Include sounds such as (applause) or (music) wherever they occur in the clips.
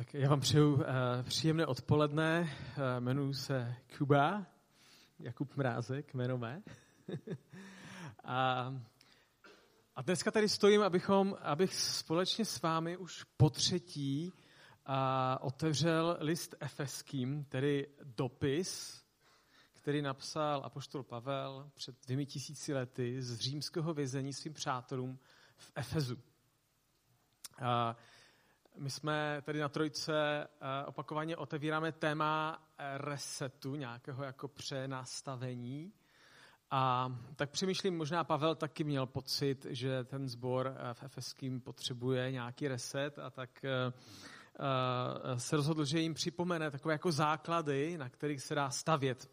Tak já vám přeju uh, příjemné odpoledne. Uh, jmenuji se Kuba, Jakub Mrázek, jméno mé. (laughs) a, a dneska tady stojím, abychom, abych společně s vámi už po třetí uh, otevřel list efeským, tedy dopis, který napsal apoštol Pavel před dvěmi tisíci lety z římského vězení svým přátelům v Efezu. Uh, my jsme tady na Trojce eh, opakovaně otevíráme téma eh, resetu, nějakého jako přenastavení. A tak přemýšlím, možná Pavel taky měl pocit, že ten sbor eh, v Efeským potřebuje nějaký reset a tak se rozhodl, že jim připomene takové jako základy, na kterých se dá stavět.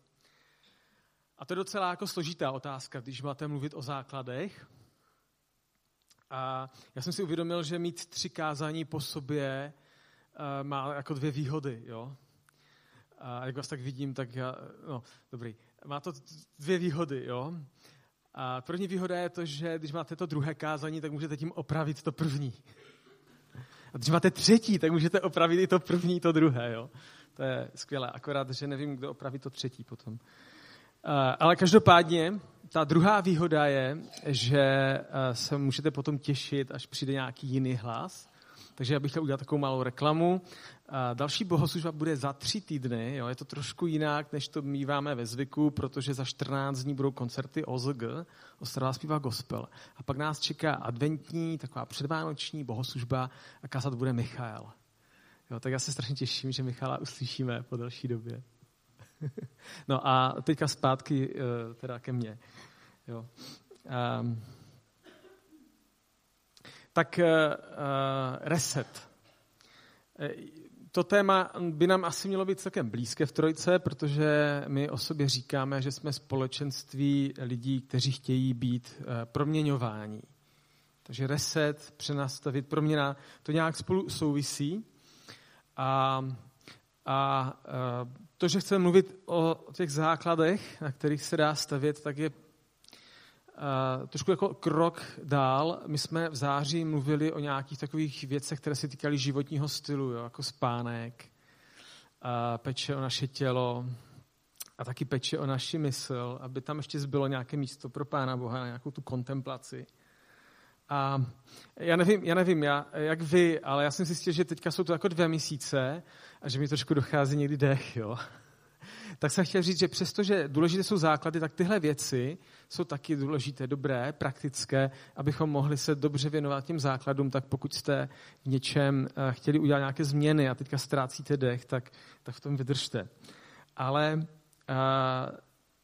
A to je docela jako složitá otázka, když máte mluvit o základech, a já jsem si uvědomil, že mít tři kázání po sobě uh, má jako dvě výhody. Jo? A jak vás tak vidím, tak já, no, dobrý. Má to dvě výhody, jo. A první výhoda je to, že když máte to druhé kázání, tak můžete tím opravit to první. A když máte třetí, tak můžete opravit i to první, to druhé, jo. To je skvělé, akorát, že nevím, kdo opraví to třetí potom. Uh, ale každopádně, ta druhá výhoda je, že eh, se můžete potom těšit, až přijde nějaký jiný hlas. Takže já bych chtěl udělat takovou malou reklamu. Další bohoslužba bude za tři týdny. Jo. Je to trošku jinak, než to míváme ve zvyku, protože za 14 dní budou koncerty OZG, Ostrava zpívá gospel. A pak nás čeká adventní, taková předvánoční bohoslužba a kázat bude Michal. Jo, tak já se strašně těším, že Michala uslyšíme po další době. (laughs) no a teďka zpátky eh, teda ke mně. Jo. Um, tak uh, reset. To téma by nám asi mělo být celkem blízké v Trojce, protože my o sobě říkáme, že jsme společenství lidí, kteří chtějí být proměňováni. Takže reset, přenastavit, proměna, to nějak spolu souvisí. A, a to, že chceme mluvit o těch základech, na kterých se dá stavět, tak je uh, trošku jako krok dál. My jsme v září mluvili o nějakých takových věcech, které se týkaly životního stylu, jo, jako spánek, uh, peče o naše tělo a taky peče o naši mysl, aby tam ještě zbylo nějaké místo pro Pána Boha na nějakou tu kontemplaci. A já nevím, já nevím já, jak vy, ale já jsem zjistil, že teďka jsou to jako dvě měsíce a že mi trošku dochází někdy dech, jo. (laughs) Tak jsem chtěl říct, že přestože důležité jsou základy, tak tyhle věci jsou taky důležité, dobré, praktické, abychom mohli se dobře věnovat těm základům, tak pokud jste v něčem eh, chtěli udělat nějaké změny a teďka ztrácíte dech, tak, tak v tom vydržte. Ale uh,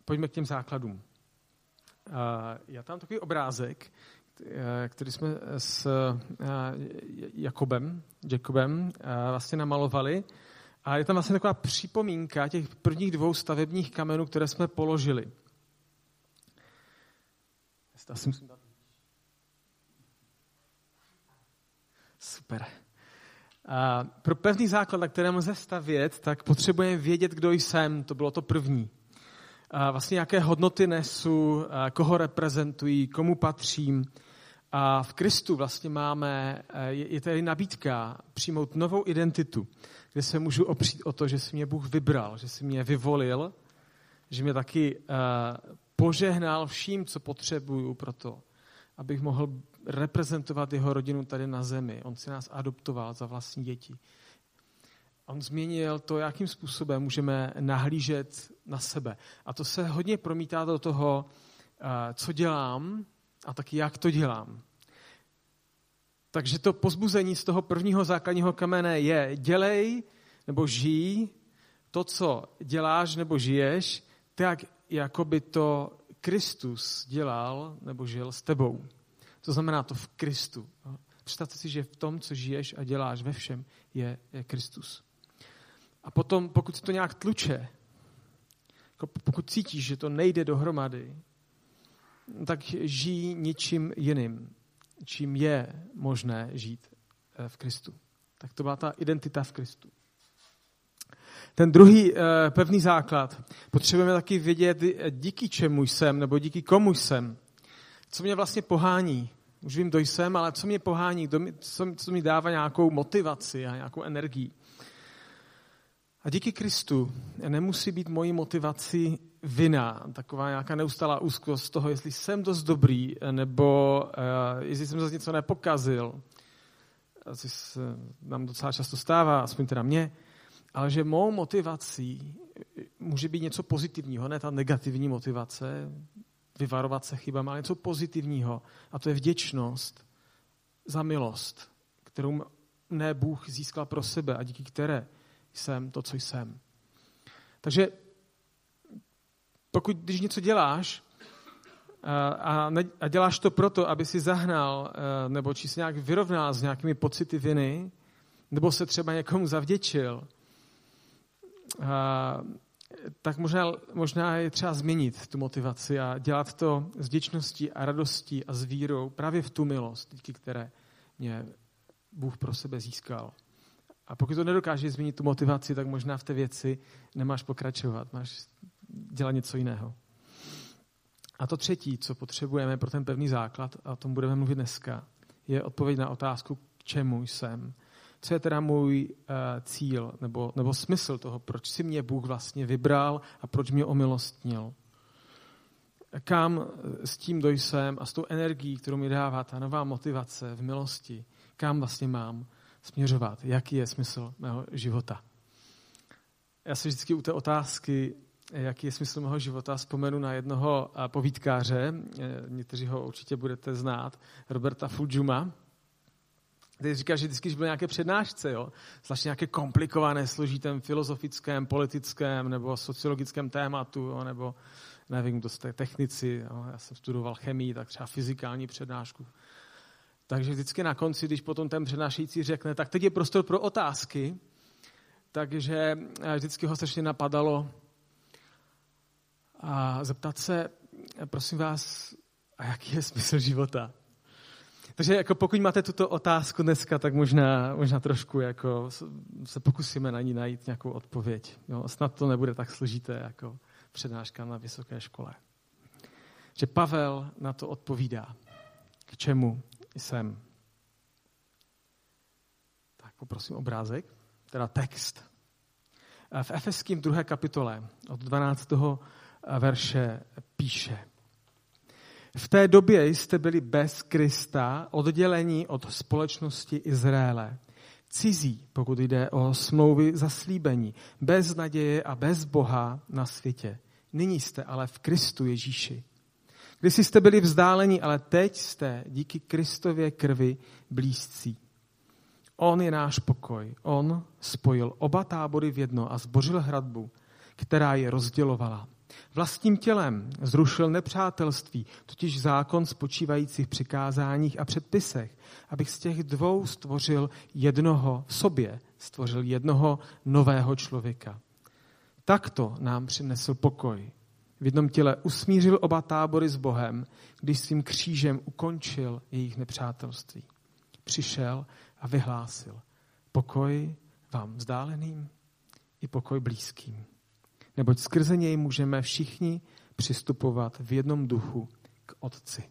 pojďme k těm základům. Uh, já tam takový obrázek, který jsme s eh, Jakobem, Jacobem eh, vlastně namalovali. A je tam vlastně taková připomínka těch prvních dvou stavebních kamenů, které jsme položili. Super. A pro pevný základ, na kterém lze stavět, tak potřebujeme vědět, kdo jsem. To bylo to první. Vlastně jaké hodnoty nesu, koho reprezentují, komu patřím. A v Kristu vlastně máme, je tady nabídka přijmout novou identitu, kde se můžu opřít o to, že si mě Bůh vybral, že si mě vyvolil, že mě taky požehnal vším, co potřebuju pro to, abych mohl reprezentovat jeho rodinu tady na zemi. On si nás adoptoval za vlastní děti. On změnil to, jakým způsobem můžeme nahlížet na sebe. A to se hodně promítá do toho, uh, co dělám, a taky jak to dělám. Takže to pozbuzení z toho prvního základního kamene je dělej nebo žij to, co děláš nebo žiješ, tak, jako by to Kristus dělal nebo žil s tebou. To znamená to v Kristu. Představte si, že v tom, co žiješ a děláš ve všem, je, je Kristus. A potom, pokud to nějak tluče, jako pokud cítíš, že to nejde dohromady, tak žijí ničím jiným, čím je možné žít eh, v Kristu. Tak to byla ta identita v Kristu. Ten druhý eh, pevný základ. Potřebujeme taky vědět, díky čemu jsem, nebo díky komu jsem. Co mě vlastně pohání Už vím, kdo jsem, ale co mě pohání, co, co mi dává nějakou motivaci a nějakou energii. A díky Kristu nemusí být mojí motivací vina, taková nějaká neustálá úzkost z toho, jestli jsem dost dobrý, nebo uh, jestli jsem zase něco nepokazil. Asi se nám docela často stává, aspoň teda mě. Ale že mou motivací může být něco pozitivního, ne ta negativní motivace, vyvarovat se chybám, ale něco pozitivního. A to je vděčnost za milost, kterou mne Bůh získal pro sebe a díky které jsem to, co jsem. Takže pokud, když něco děláš a, a děláš to proto, aby si zahnal nebo či si nějak vyrovnal s nějakými pocity viny, nebo se třeba někomu zavděčil, tak možná, možná je třeba změnit tu motivaci a dělat to s vděčností a radostí a s vírou právě v tu milost, díky které mě Bůh pro sebe získal. A pokud to nedokážeš změnit tu motivaci, tak možná v té věci nemáš pokračovat, máš dělat něco jiného. A to třetí, co potřebujeme pro ten pevný základ, a o tom budeme mluvit dneska, je odpověď na otázku, k čemu jsem co je teda můj uh, cíl nebo, nebo smysl toho, proč si mě Bůh vlastně vybral a proč mě omilostnil. Kam s tím dojsem a s tou energií, kterou mi dává ta nová motivace v milosti, kam vlastně mám směřovat, jaký je smysl mého života. Já se vždycky u té otázky, jaký je smysl mého života, vzpomenu na jednoho eh, povídkáře, eh, někteří ho určitě budete znát, Roberta Fujuma, Teď říká, že vždycky, když byl nějaké přednášce, jo, zvláště nějaké komplikované, složitém filozofickém, politickém nebo sociologickém tématu, jo, nebo nevím, kdo jste technici, jo, já jsem studoval chemii, tak třeba fyzikální přednášku. Takže vždycky na konci, když potom ten přednášející řekne, tak teď je prostor pro otázky, takže eh, vždycky ho strašně napadalo a zeptat se, prosím vás, a jaký je smysl života? Takže jako pokud máte tuto otázku dneska, tak možná, možná trošku jako se pokusíme na ní najít nějakou odpověď. Jo, snad to nebude tak složité jako přednáška na vysoké škole. Že Pavel na to odpovídá. K čemu jsem? Tak poprosím obrázek, teda text. V Efeským druhé kapitole od 12. verše píše – v té době jste byli bez Krista, oddělení od společnosti Izraele. Cizí, pokud jde o smlouvy zaslíbení, bez naděje a bez Boha na světě. Nyní jste ale v Kristu Ježíši. Když jste byli vzdáleni, ale teď jste díky Kristově krvi blízcí. On je náš pokoj. On spojil oba tábory v jedno a zbořil hradbu, která je rozdělovala. Vlastním tělem zrušil nepřátelství, totiž zákon spočívající v přikázáních a předpisech, abych z těch dvou stvořil jednoho sobě, stvořil jednoho nového člověka. Takto nám přinesl pokoj. V jednom těle usmířil oba tábory s Bohem, když svým křížem ukončil jejich nepřátelství. Přišel a vyhlásil pokoj vám vzdáleným i pokoj blízkým neboť skrze něj můžeme všichni přistupovat v jednom duchu k Otci.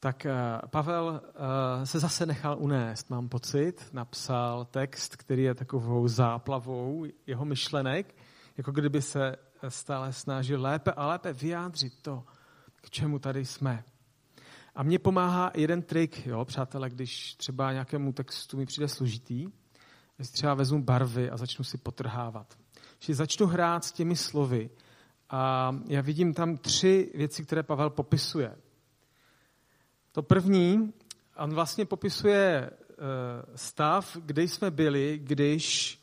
Tak eh, Pavel eh, se zase nechal unést, mám pocit, napsal text, který je takovou záplavou jeho myšlenek, jako kdyby se stále snažil lépe a lépe vyjádřit to, k čemu tady jsme. A mně pomáhá jeden trik, jo, přátelé, když třeba nějakému textu mi přijde složitý, si třeba vezmu barvy a začnu si potrhávat. Že začnu hrát s těmi slovy a já vidím tam tři věci, které Pavel popisuje. To první, on vlastně popisuje eh, stav, kde jsme byli, když,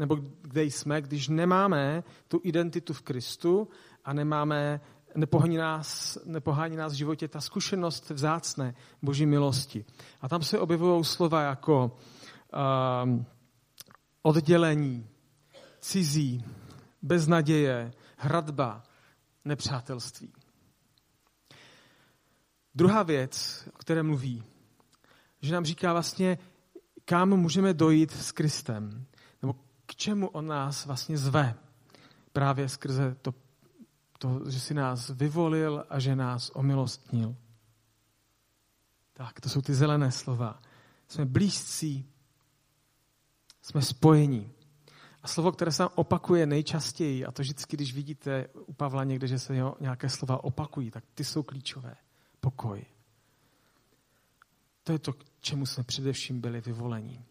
nebo kde jsme, když nemáme tu identitu v Kristu a nemáme, nepohání nás, nepohání nás v životě ta zkušenost vzácné boží milosti. A tam se objevují slova jako uh, oddělení, cizí, beznaděje, hradba, nepřátelství. Druhá věc, o které mluví, že nám říká vlastně, kam můžeme dojít s Kristem, čemu on nás vlastně zve právě skrze to, To, že si nás vyvolil a že nás omilostnil. Tak, to jsou ty zelené slova. Jsme blízcí, jsme spojení. A slovo, které se opakuje nejčastěji, a to vždycky, když vidíte u Pavla někde, že se nějaké slova opakují, tak ty jsou klíčové. Pokoj. To je to, k čemu jsme především byli vyvolení.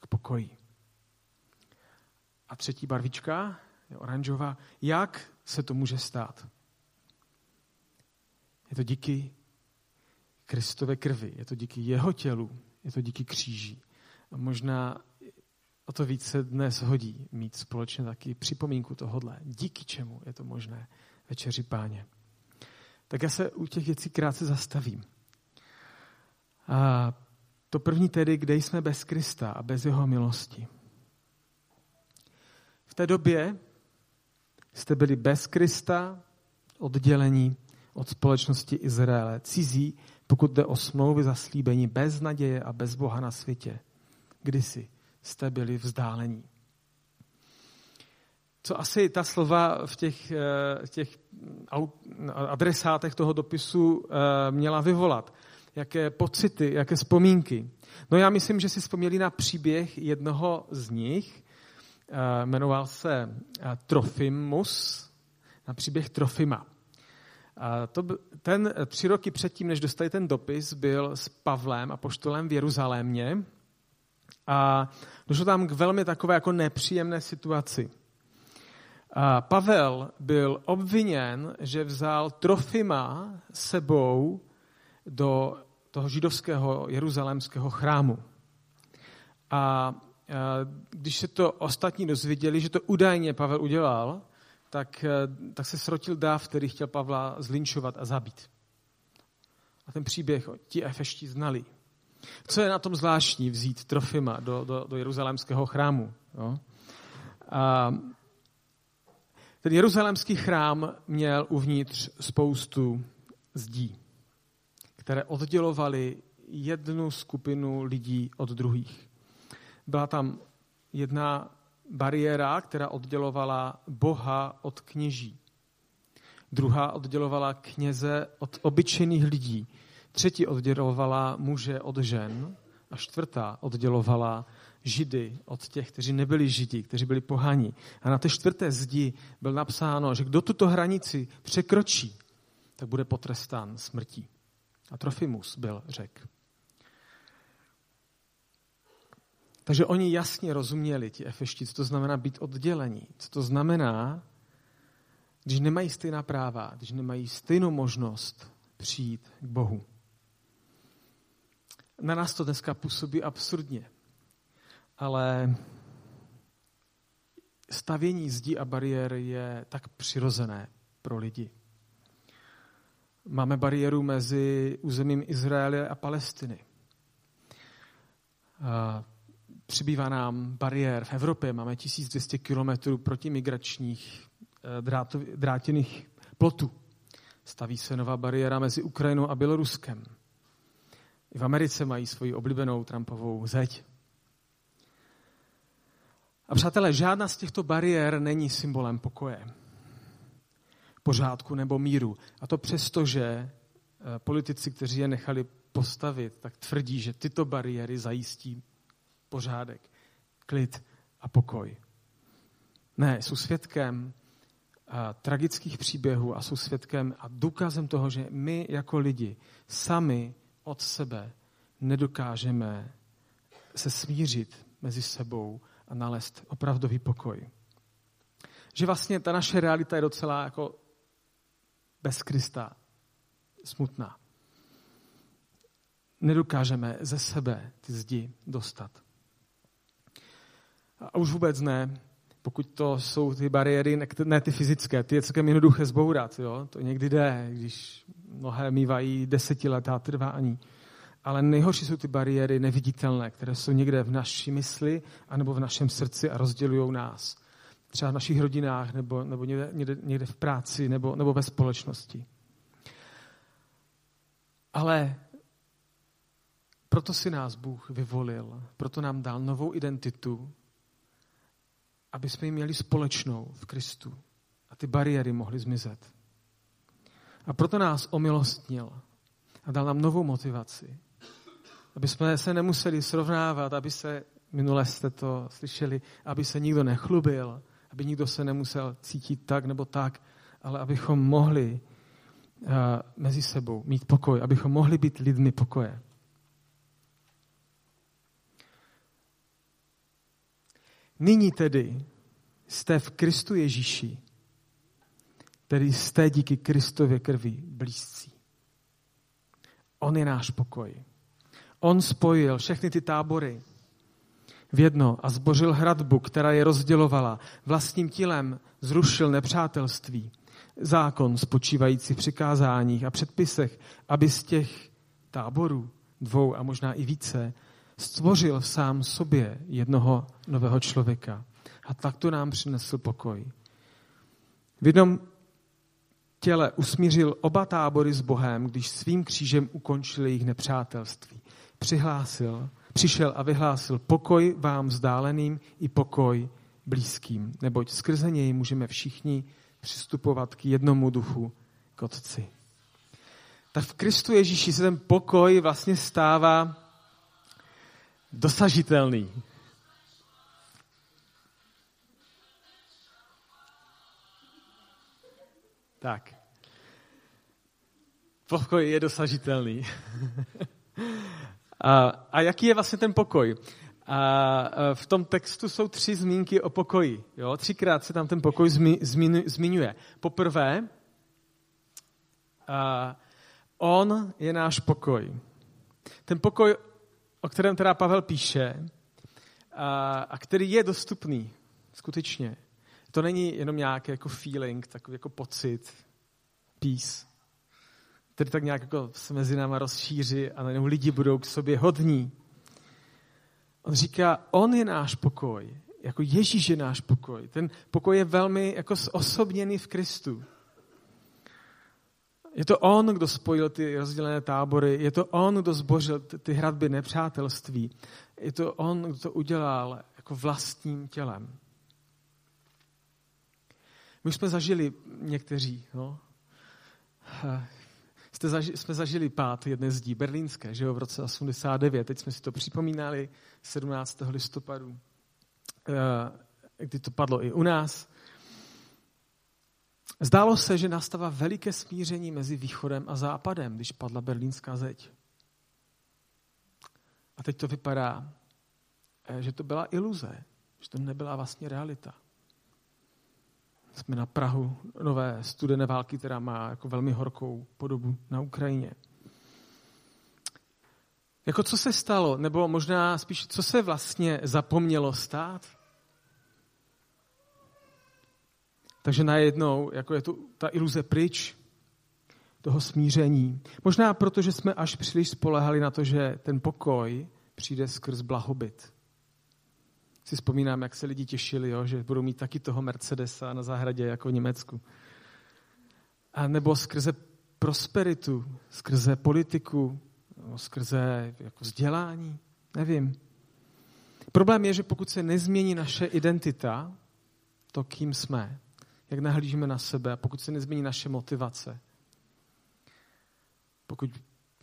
K pokoji. A třetí barvička je oranžová. Jak se to může stát? Je to díky Kristové krvi, je to díky jeho tělu, je to díky kříži. A možná o to víc se dnes hodí mít společně taky připomínku tohodle. Díky čemu je to možné večeři páně. Tak já se u těch věcí krátce zastavím. A to první tedy, kde jsme bez Krista a bez jeho milosti. V té době jste byli bez Krista, oddělení od společnosti Izraele, cizí, pokud jde o smlouvy zaslíbení, bez naděje a bez Boha na světě. Kdysi jste byli vzdálení. Co asi ta slova v těch, eh, těch adresátech toho dopisu eh, měla vyvolat? Jaké pocity, jaké vzpomínky? No já myslím, že si vzpomněli na příběh jednoho z nich, jmenoval se Trofimus, na příběh Trofima. A to, ten tři roky předtím, než dostali ten dopis, byl s Pavlem a poštolem v Jeruzalémě a došlo tam k velmi takové jako nepříjemné situaci. A Pavel byl obviněn, že vzal Trofima sebou do toho židovského jeruzalémského chrámu. A když se to ostatní dozvěděli, že to údajně Pavel udělal, tak, tak se srotil dáv, který chtěl Pavla zlinčovat a zabít. A ten příběh ti efeští znali. Co je na tom zvláštní vzít Trofima do, do, do jeruzalémského chrámu? Jo? A ten jeruzalémský chrám měl uvnitř spoustu zdí, které oddělovaly jednu skupinu lidí od druhých. Byla tam jedna bariéra, která oddělovala Boha od kněží. Druhá oddělovala kněze od obyčejných lidí, Třetí oddělovala muže od žen a čtvrtá oddělovala židy od těch, kteří nebyli židi, kteří byli pohaní. A na té čtvrté zdi byl napsáno, že kdo tuto hranici překročí, tak bude potrestán smrtí. A Trofimus byl řek. Takže oni jasně rozuměli, ti efešti, co to znamená být oddělení. Co to znamená, když nemají stejná práva, když nemají stejnou možnost přijít k Bohu na nás to dneska působí absurdně. Ale stavění zdí a bariér je tak přirozené pro lidi. Máme bariéru mezi územím Izraele a Palestiny. Přibývá nám bariér v Evropě. Máme 1200 kilometrů protimigračních eh, drátěných plotů. Staví se nová bariéra mezi Ukrajinou a Běloruskem. I v Americe mají svoji oblíbenou Trumpovou zeď. A přátelé, žádná z těchto bariér není symbolem pokoje, pořádku nebo míru. A to přesto, že eh, politici, kteří je nechali postavit, tak tvrdí, že tyto bariéry zajistí pořádek, klid a pokoj. Ne, jsou svědkem a, eh, tragických příběhů a jsou svědkem a důkazem toho, že my jako lidi sami od sebe nedokážeme se smířit mezi sebou a nalézt opravdový pokoj. Že vlastně ta naše realita je docela jako bez Krista smutná. Nedokážeme ze sebe ty zdi dostat. A už vůbec ne, pokud to jsou ty bariéry, ne ty fyzické, ty je celkem jednoduché zbourat. Jo? To někdy jde, když mnohé mývají desetiletá trvání. Ale nejhorší jsou ty bariéry neviditelné, které jsou někde v naší mysli anebo v našem srdci a rozdělují nás. Třeba v našich rodinách nebo, nebo někde, někde, někde v práci nebo, nebo ve společnosti. Ale proto si nás Bůh vyvolil, proto nám dal novou identitu, aby jsme ji měli společnou v Kristu a ty bariéry mohly zmizet. A proto nás omilostnil a dal nám novou motivaci. Aby jsme se nemuseli srovnávat, aby se, minule jste to slyšeli, aby se nikdo nechlubil, aby nikdo se nemusel cítit tak nebo tak, ale abychom mohli uh, mezi sebou mít pokoj, abychom mohli být lidmi pokoje. Nyní tedy jste v Kristu Ježíši, který jste díky Kristově krvi blízcí. On je náš pokoj. On spojil všechny ty tábory v jedno a zbořil hradbu, která je rozdělovala. Vlastním tělem zrušil nepřátelství, zákon spočívající v přikázáních a předpisech, aby z těch táborů, dvou a možná i více, stvořil sám sobě jednoho nového člověka. A takto nám přinesl pokoj. V jednom těle usmířil oba tábory s Bohem, když svým křížem ukončil jejich nepřátelství. Přihlásil, přišel a vyhlásil pokoj vám vzdáleným i pokoj blízkým, neboť skrze něj můžeme všichni přistupovat k jednomu duchu, k Otci. Tak v Kristu Ježíši se ten pokoj vlastně stává dosažitelný. Tak. Pokoj je dosažitelný. (laughs) a, a jaký je vlastně ten pokoj? A v tom textu jsou tři zmínky o pokoji. Jo? Třikrát se tam ten pokoj zmi, zmi, zmiňuje. Poprvé, a on je náš pokoj. Ten pokoj, o kterém teda Pavel píše, a, a který je dostupný, skutečně. To není jenom nějaký jako feeling, takový jako pocit, peace, který tak nějak jako se mezi náma rozšíří a najednou lidi budou k sobě hodní. On říká, on je náš pokoj, jako Ježíš je náš pokoj. Ten pokoj je velmi jako osobněný v Kristu. Je to on, kdo spojil ty rozdělené tábory, je to on, kdo zbořil ty hradby nepřátelství. Je to on, kdo to udělal jako vlastním tělem. My jsme zažili někteří, no, jste zaži, jsme zažili pád jedné zdí berlínské, že jo, v roce 89. Teď jsme si to připomínali 17. listopadu, eh, kdy to padlo i u nás. Zdálo se, že nastává veliké smíření mezi východem a západem, když padla berlínská zeď. A teď to vypadá, eh, že to byla iluze, že to nebyla vlastně realita. Jsme na Prahu nové studené války, která má jako velmi horkou podobu na Ukrajině. Jako co se stalo, nebo možná spíš, co se vlastně zapomnělo stát? Takže najednou, jako je tu ta iluze pryč, toho smíření. Možná proto, že jsme až příliš spolehali na to, že ten pokoj přijde skrz blahobyt si vzpomínám, jak se lidi těšili, jo, že budou mít taky toho Mercedesa na zahradě jako v Německu. A nebo skrze prosperitu, skrze politiku, nebo skrze jako vzdělání, nevím. Problém je, že pokud se nezmění naše identita, to, kým jsme, jak nahlížíme na sebe, a pokud se nezmění naše motivace, pokud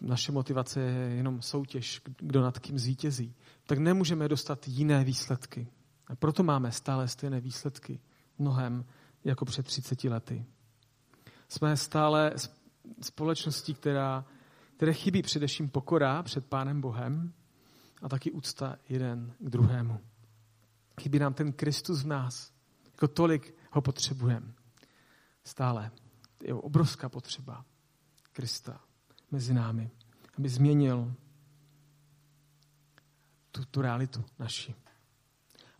naše motivace je jenom soutěž, kdo nad kým zvítězí, tak nemůžeme dostat jiné výsledky. A proto máme stále stejné výsledky mnohem jako před 30 lety. Jsme stále společností, která, které chybí především pokora před Pánem Bohem a taky úcta jeden k druhému. Chybí nám ten Kristus v nás. Jako tolik ho potřebujeme. Stále. Je obrovská potřeba Krista mezi námi, aby změnil tu, tu realitu naši.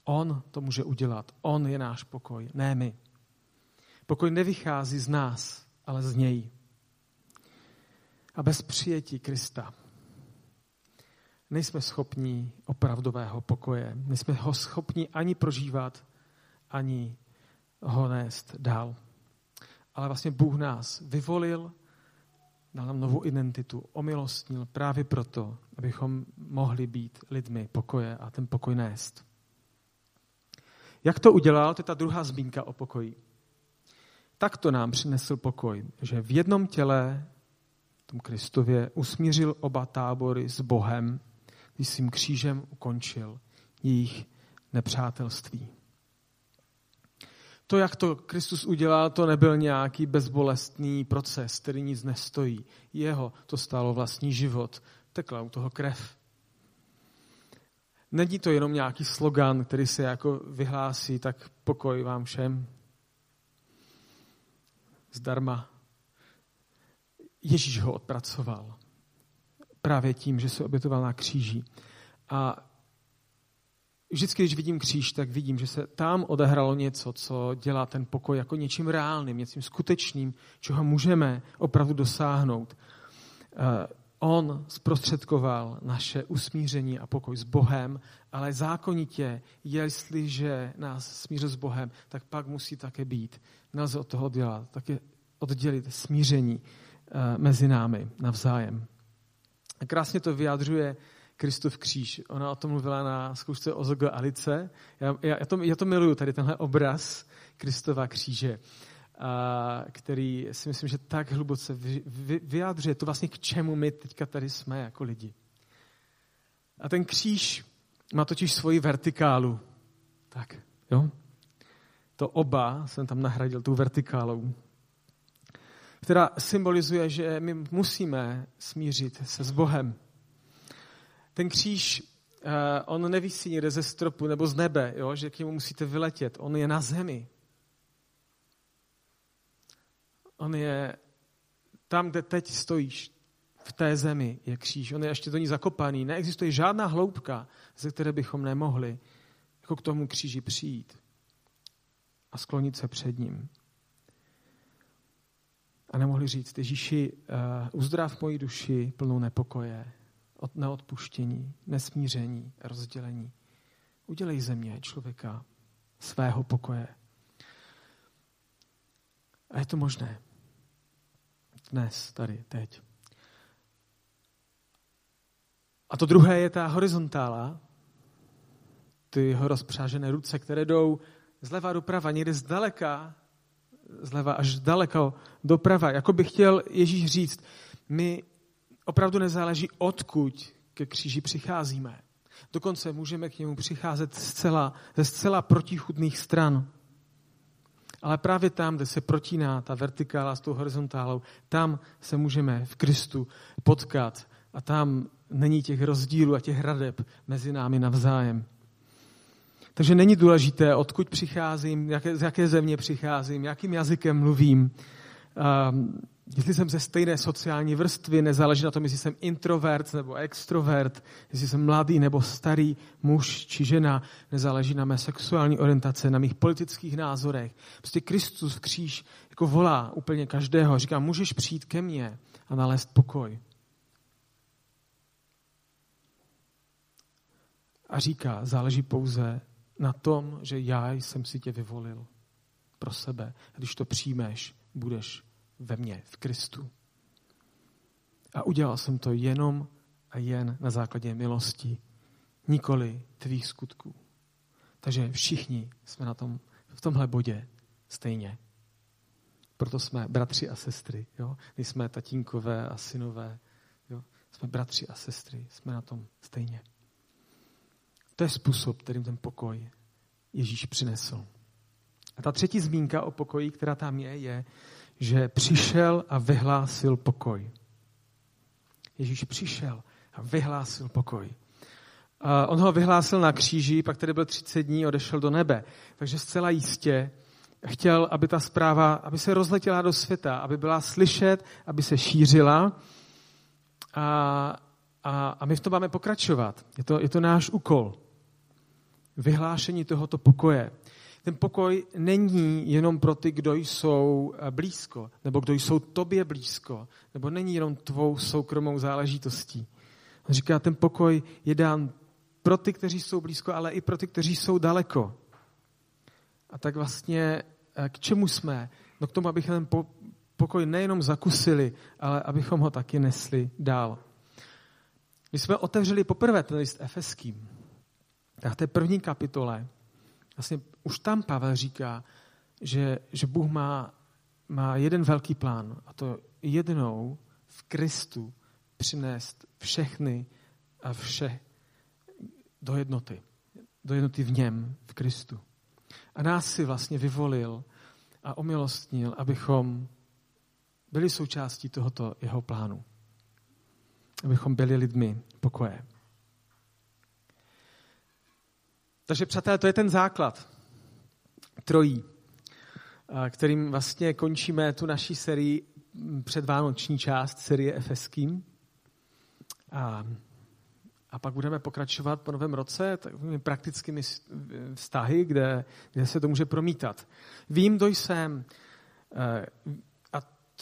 On to může udělat. On je náš pokoj, ne my. Pokoj nevychází z nás, ale z něj. A bez přijetí Krista nejsme schopni opravdového pokoje. Nejsme ho schopni ani prožívat, ani ho nést dál. Ale vlastně Bůh nás vyvolil dal nám novou identitu, omilostnil právě proto, abychom mohli být lidmi pokoje a ten pokoj nést. Jak to udělal, to je ta druhá zmínka o pokoji. takto nám přinesl pokoj, že v jednom těle, tom Kristově, usmířil oba tábory s Bohem, když svým křížem ukončil jejich nepřátelství. To, jak to Kristus udělal, to nebyl nějaký bezbolestný proces, který nic nestojí. Jeho to stálo vlastní život. Tekla u toho krev. Není to jenom nějaký slogan, který se jako vyhlásí, tak pokoj vám všem. Zdarma. Ježíš ho odpracoval. Právě tím, že se obětoval na kříži. A vždycky, když vidím kříž, tak vidím, že se tam odehralo něco, co dělá ten pokoj jako něčím reálným, něčím skutečným, čeho můžeme opravdu dosáhnout. Eh, on zprostředkoval naše usmíření a pokoj s Bohem, ale zákonitě, jestliže nás smířil s Bohem, tak pak musí také být. Nelze od toho oddělat, také oddělit smíření eh, mezi námi navzájem. Krásně to vyjadřuje Kristův kříž. Ona o tom mluvila na zkoušce Ozog Alice. Já, já, já, to, já to miluju, tady tenhle obraz Kristova kříže, a, který si myslím, že tak hluboce vy, vy, vyjádřuje to vlastně, k čemu my teďka tady jsme jako lidi. A ten kříž má totiž svoji vertikálu. Tak, jo? To oba jsem tam nahradil tou vertikálou, která symbolizuje, že my musíme smířit se s Bohem ten kříž, eh, on nevisí někde ze stropu nebo z nebe, jo, že k němu musíte vyletět. On je na zemi. On je tam, kde teď stojíš, v té zemi je kříž. On je ještě do ní zakopaný. Neexistuje žádná hloubka, ze které bychom nemohli jako k tomu kříži přijít a sklonit se před ním. A nemohli říct, Ježíši, uh, uzdrav moji duši plnou nepokoje, od neodpuštění, nesmíření, rozdělení. Udělej ze mě člověka svého pokoje. A je to možné. Dnes, tady, teď. A to druhé je ta horizontála, ty jeho rozpřážené ruce, které jdou zleva doprava, někde zdaleka, zleva až daleko doprava. Jako by chtěl Ježíš říct, my opravdu nezáleží, odkud ke kříži přicházíme. Dokonce můžeme k němu přicházet zcela, ze zcela protichudných stran. Ale právě tam, kde se protíná ta vertikála s tou horizontálou, tam se můžeme v Kristu potkat a tam není těch rozdílů a těch hradeb mezi námi navzájem. Takže není důležité, odkud přicházím, jaké, z jaké země přicházím, jakým jazykem mluvím. Um, jestli jsem ze stejné sociální vrstvy, nezáleží na tom, jestli jsem introvert nebo extrovert, jestli jsem mladý nebo starý muž či žena, nezáleží na mé sexuální orientace, na mých politických názorech. Prostě Kristus kříž jako volá úplně každého. Říká, můžeš přijít ke mně a nalézt pokoj. A říká, záleží pouze na tom, že já jsem si tě vyvolil pro sebe. A když to přijmeš, budeš ve mně, v Kristu. A udělal jsem to jenom a jen na základě milosti, nikoli tvých skutků. Takže všichni jsme na tom, v tomhle bodě stejně. Proto jsme bratři a sestry. Jo? Jsme tatínkové a synové. Jo? Jsme bratři a sestry. Jsme na tom stejně. To je způsob, kterým ten pokoj Ježíš přinesl. A ta třetí zmínka o pokoji, která tam je, je, že přišel a vyhlásil pokoj. Ježíš přišel a vyhlásil pokoj. On ho vyhlásil na kříži, pak tedy byl 30 dní, odešel do nebe. Takže zcela jistě chtěl, aby ta zpráva, aby se rozletěla do světa, aby byla slyšet, aby se šířila. A, a, a my v tom máme pokračovat. Je to, je to náš úkol. Vyhlášení tohoto pokoje ten pokoj není jenom pro ty, kdo jsou eh, blízko, nebo kdo jsou tobě blízko, nebo není jenom tvou soukromou záležitostí. On říká, ten pokoj je dán pro ty, kteří jsou blízko, ale i pro ty, kteří jsou daleko. A tak vlastně eh, k čemu jsme? No k tomu, abychom ten pokoj nejenom zakusili, ale abychom ho taky nesli dál. Když jsme otevřeli poprvé ten list efeským, tak v té první kapitole Vlastně už tam Pavel říká, že, že Bůh má má jeden velký plán a to jednou v Kristu přinést všechny a vše do jednoty. Do jednoty v něm, v Kristu. A nás si vlastně vyvolil a omilostnil, abychom byli součástí tohoto jeho plánu. Abychom byli lidmi pokoje. Takže přátelé, to je ten základ trojí, kterým vlastně končíme tu naší sérii předvánoční část série Efeským. A, a pak budeme pokračovat po novém roce takovými praktickými vztahy, kde, kde se to může promítat. Vím, kdo jsem eh, a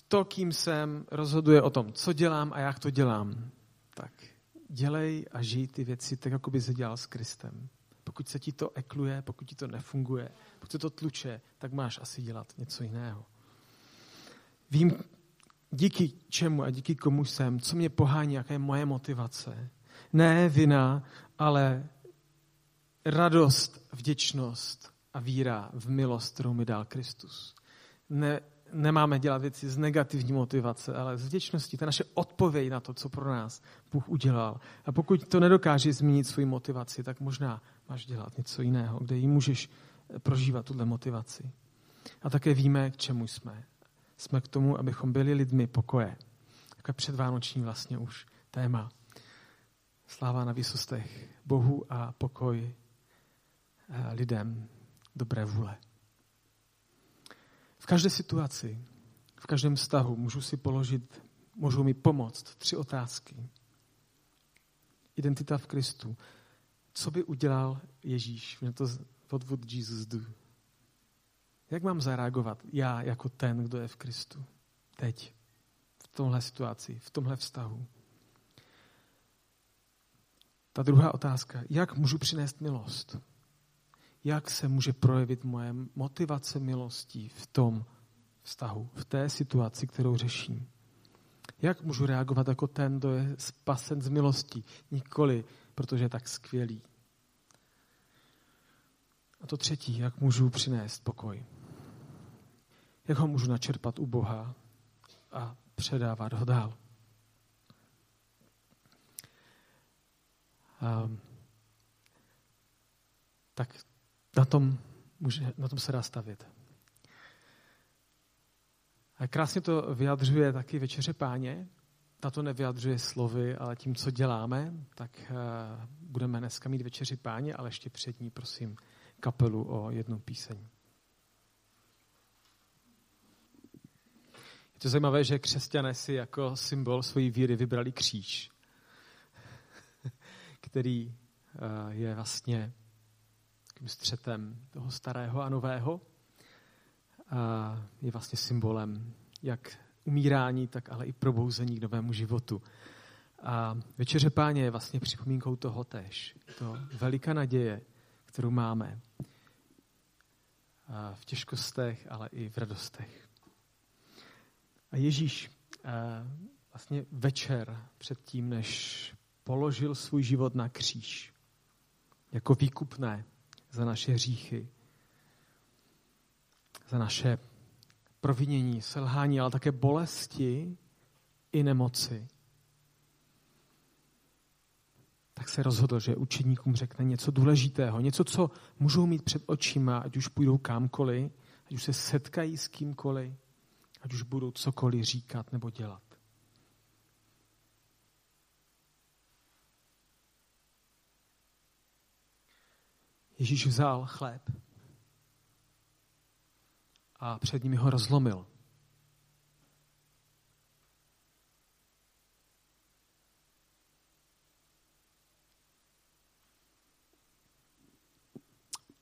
to, kým jsem, rozhoduje o tom, co dělám a jak to dělám. Tak dělej a žij ty věci tak, jako by se dělal s Kristem. Pokud se ti to ekluje, pokud ti to nefunguje, pokud se to tluče, tak máš asi dělat něco jiného. Vím, díky čemu a díky komu jsem, co mě pohání, jaká je moje motivace. Ne vina, ale radost, vděčnost a víra v milost, kterou mi dal Kristus. Ne, nemáme dělat věci z negativní motivace, ale z vděčnosti. To je naše odpověď na to, co pro nás Bůh udělal. A pokud to nedokáže změnit svoji motivaci, tak možná máš dělat něco jiného, kde ji můžeš prožívat tuhle motivaci. A také víme, k čemu jsme. Jsme k tomu, abychom byli lidmi pokoje. Jako předvánoční vlastně už téma. Sláva na výsostech Bohu a pokoj eh, lidem dobré vůle. V každé situaci, v každém vztahu můžu si položit, můžou mi pomoct tři otázky. Identita v Kristu. Co by udělal Ježíš? Mě to what would Jesus do? Jak mám zareagovat já jako ten, kdo je v Kristu? Teď. V tomhle situaci, v tomhle vztahu. Ta druhá otázka. Jak můžu přinést milost? Jak se může projevit moje motivace milostí v tom vztahu, v té situaci, kterou řeším? Jak můžu reagovat jako ten, kdo je spasen z milostí? Nikoli, protože je tak skvělý. A to třetí, jak můžu přinést pokoj. Jak ho můžu načerpat u Boha a předávat ho dál. Um, tak na tom, může, na tom se dá stavět. A krásně to vyjadřuje taky Večeře páně. Na to nevyjadřuje slovy, ale tím, co děláme, tak uh, budeme dneska mít Večeři páně, ale ještě před ní, prosím, kapelu o jednu píseň. Je to zajímavé, že křesťané si jako symbol svojí víry vybrali kříž, (laughs) který eh, je vlastně takým střetem toho starého a nového. A je vlastně symbolem jak umírání, tak ale i probouzení k novému životu. A Večeře páně je vlastně připomínkou toho tež. To veliká naděje, kterou máme v těžkostech, ale i v radostech. A Ježíš vlastně večer předtím, než položil svůj život na kříž, jako výkupné za naše hříchy, za naše provinění, selhání, ale také bolesti i nemoci, tak se rozhodl, že učeníkům řekne něco důležitého, něco, co můžou mít před očima, ať už půjdou kamkoliv, ať už se setkají s kýmkoliv, ať už budou cokoliv říkat nebo dělat. Ježíš vzal chléb a před nimi ho rozlomil.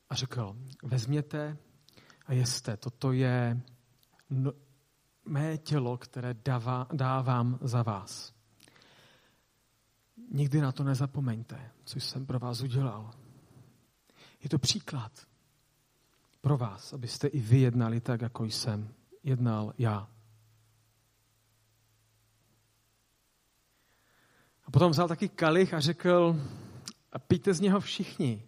a řekl, vezměte a jeste, toto je no, mé tělo, které dává, dávám za vás. Nikdy na to nezapomeňte, co jsem pro vás udělal. Je to příklad pro vás, abyste i vy jednali tak, jako jsem jednal já. A potom vzal taky kalich a řekl, a pijte z něho všichni,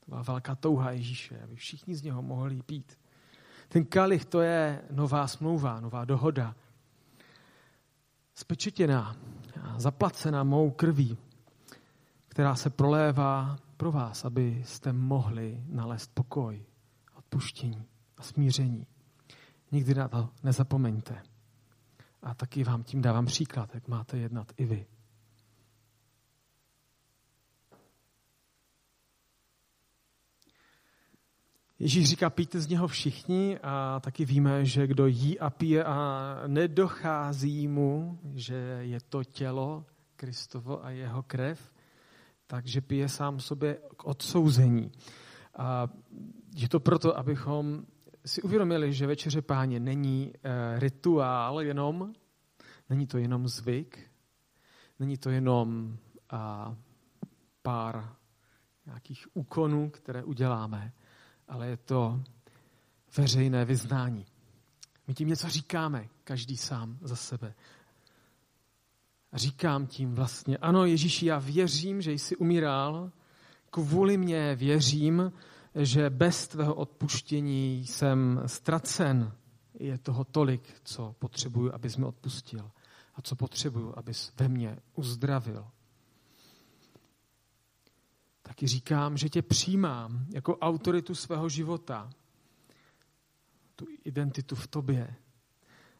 to byla velká touha Ježíše, aby všichni z něho mohli pít. Ten kalich to je nová smlouva, nová dohoda. Spečetěná, zaplacená mou krví, která se prolévá pro vás, abyste mohli nalézt pokoj, odpuštění a smíření. Nikdy na to nezapomeňte. A taky vám tím dávám příklad, jak máte jednat i vy. Ježíš říká, pijte z něho všichni a taky víme, že kdo jí a pije a nedochází mu, že je to tělo Kristovo a jeho krev, takže pije sám sobě k odsouzení. A je to proto, abychom si uvědomili, že večeře páně není eh, rituál jenom, není to jenom zvyk, není to jenom pár nějakých úkonů, které uděláme, ale je to veřejné vyznání. My tím něco říkáme, každý sám za sebe. Říkám tím vlastně, ano Ježíši, já věřím, že jsi umíral, kvůli mě věřím, že bez tvého odpuštění jsem ztracen. Je toho tolik, co potřebuju, abys mi odpustil a co potřebuju, abys ve mně uzdravil. Taky říkám, že tě přijímám jako autoritu svého života, tu identitu v tobě.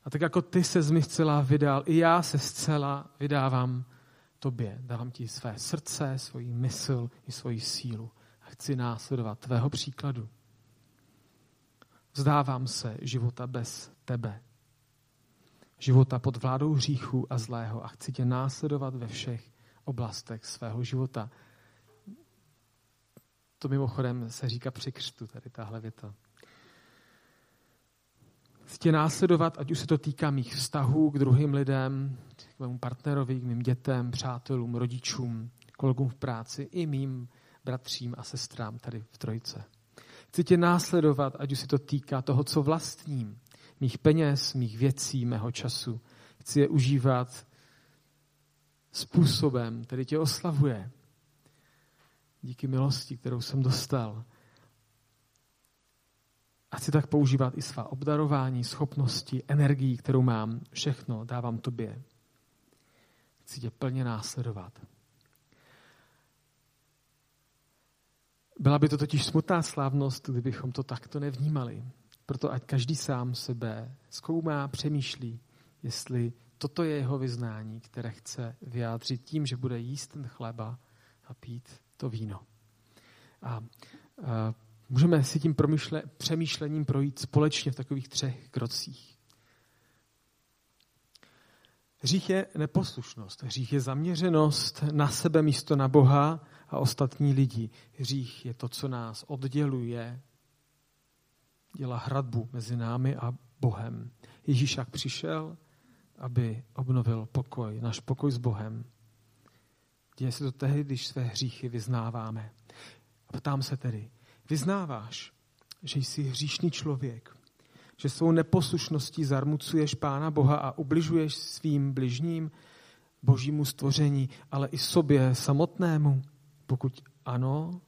A tak jako ty se z mě zcela vydal, i já se zcela vydávám tobě. Dávám ti své srdce, svoji mysl i svoji sílu. A chci následovat tvého příkladu. Vzdávám se života bez tebe. Života pod vládou hříchu a zlého a chci tě následovat ve všech oblastech svého života. To mimochodem se říká při křtu, tady tahle věta. Chci následovat, ať už se to týká mých vztahů k druhým lidem, k mému partnerovi, k mým dětem, přátelům, rodičům, kolegům v práci i mým bratřím a sestrám tady v Trojce. Chci tě následovat, ať už se to týká toho, co vlastním, mých peněz, mých věcí, mého času. Chci je užívat způsobem, který tě oslavuje, díky milosti, kterou jsem dostal. A chci tak používat i svá obdarování, schopnosti, energii, kterou mám. Všechno dávám tobě. Chci tě plně následovat. Byla by to totiž smutná slávnost, kdybychom to takto nevnímali. Proto ať každý sám sebe zkoumá, přemýšlí, jestli toto je jeho vyznání, které chce vyjádřit tím, že bude jíst ten chleba a pít to víno. A, a můžeme si tím přemýšlením projít společně v takových třech krocích. Hřích je neposlušnost. Hřích je zaměřenost na sebe místo na Boha a ostatní lidi. Hřích je to, co nás odděluje, dělá hradbu mezi námi a Bohem. Ježíš jak přišel, aby obnovil pokoj, náš pokoj s Bohem. Děje se to tehdy, když své hříchy vyznáváme. Ptám se tedy, vyznáváš, že jsi hříšný člověk, že svou neposlušností zarmucuješ Pána Boha a ubližuješ svým bližním, božímu stvoření, ale i sobě samotnému? Pokud ano,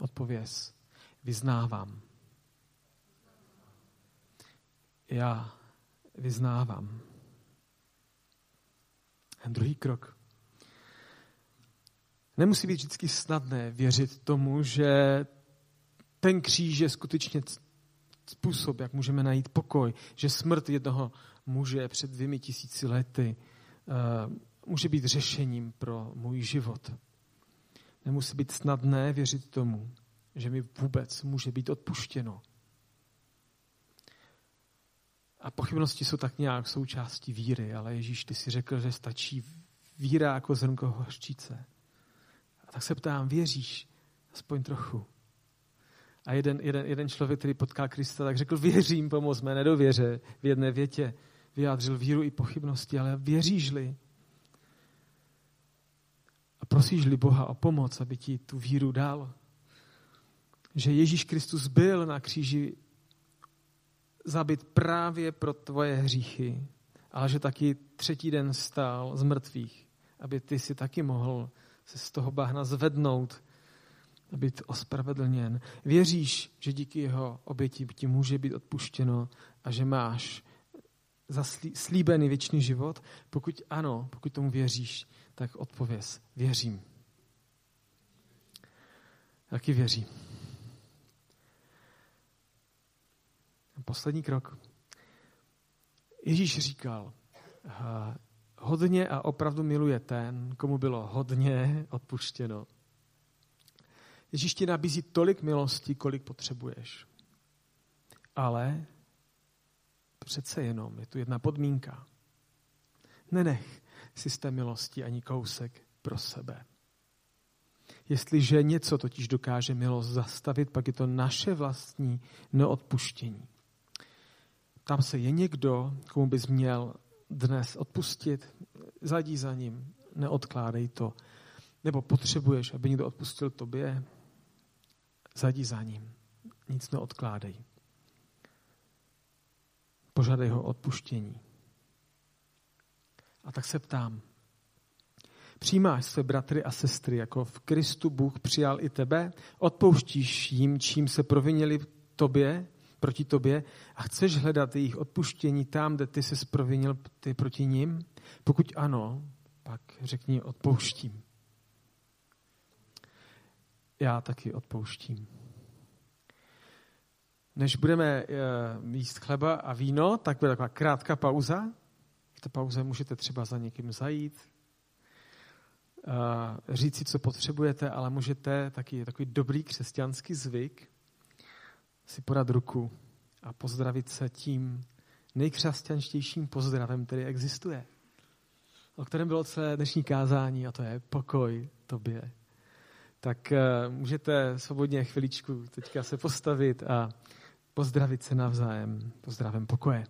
odpověz, vyznávám. Já vyznávám. A druhý krok. Nemusí být vždycky snadné věřit tomu, že ten kříž je skutečně způsob, jak můžeme najít pokoj, že smrt jednoho muže před dvěmi tisíci lety uh, může být řešením pro můj život. Nemusí být snadné věřit tomu, že mi vůbec může být odpuštěno. A pochybnosti jsou tak nějak součástí víry, ale Ježíš, ty si řekl, že stačí víra jako zrnko hořčice. A tak se ptám, věříš aspoň trochu? A jeden, jeden, jeden člověk, který potkal Krista, tak řekl, věřím, pomoz mé nedověře. V jedné větě vyjádřil víru i pochybnosti, ale věříš-li? A prosíš-li Boha o pomoc, aby ti tu víru dal? Že Ježíš Kristus byl na kříži zabit právě pro tvoje hříchy, ale že taky třetí den stál z mrtvých, aby ty si taky mohl se z toho bahna zvednout být ospravedlněn. Věříš, že díky jeho oběti ti může být odpuštěno a že máš slíbený věčný život? Pokud ano, pokud tomu věříš, tak odpověz. Věřím. Taky věří. Poslední krok. Ježíš říkal, hodně a opravdu miluje ten, komu bylo hodně odpuštěno. Ježíš ti nabízí tolik milosti, kolik potřebuješ. Ale přece jenom je tu jedna podmínka. Nenech té milosti ani kousek pro sebe. Jestliže něco totiž dokáže milost zastavit, pak je to naše vlastní neodpuštění. Tam se je někdo, komu bys měl dnes odpustit, zadí za ním, neodkládej to. Nebo potřebuješ, aby někdo odpustil tobě, zadí za ním, nic neodkládej. Požadej ho odpuštění. A tak se ptám, přijímáš své bratry a sestry, jako v Kristu Bůh přijal i tebe? Odpouštíš jim, čím se provinili tobě, proti tobě a chceš hledat jejich odpuštění tam, kde ty se provinil ty proti ním? Pokud ano, pak řekni odpouštím. Já taky odpouštím. Než budeme uh, jíst chleba a víno, tak bude taková krátká pauza. V té pauze můžete třeba za někým zajít, uh, říct si, co potřebujete, ale můžete taky takový dobrý křesťanský zvyk si podat ruku a pozdravit se tím nejkřesťanštějším pozdravem, který existuje, o kterém bylo celé dnešní kázání, a to je pokoj tobě. Tak uh, můžete svobodně chviličku teďka se postavit a pozdravit se navzájem pozdravem pokoje.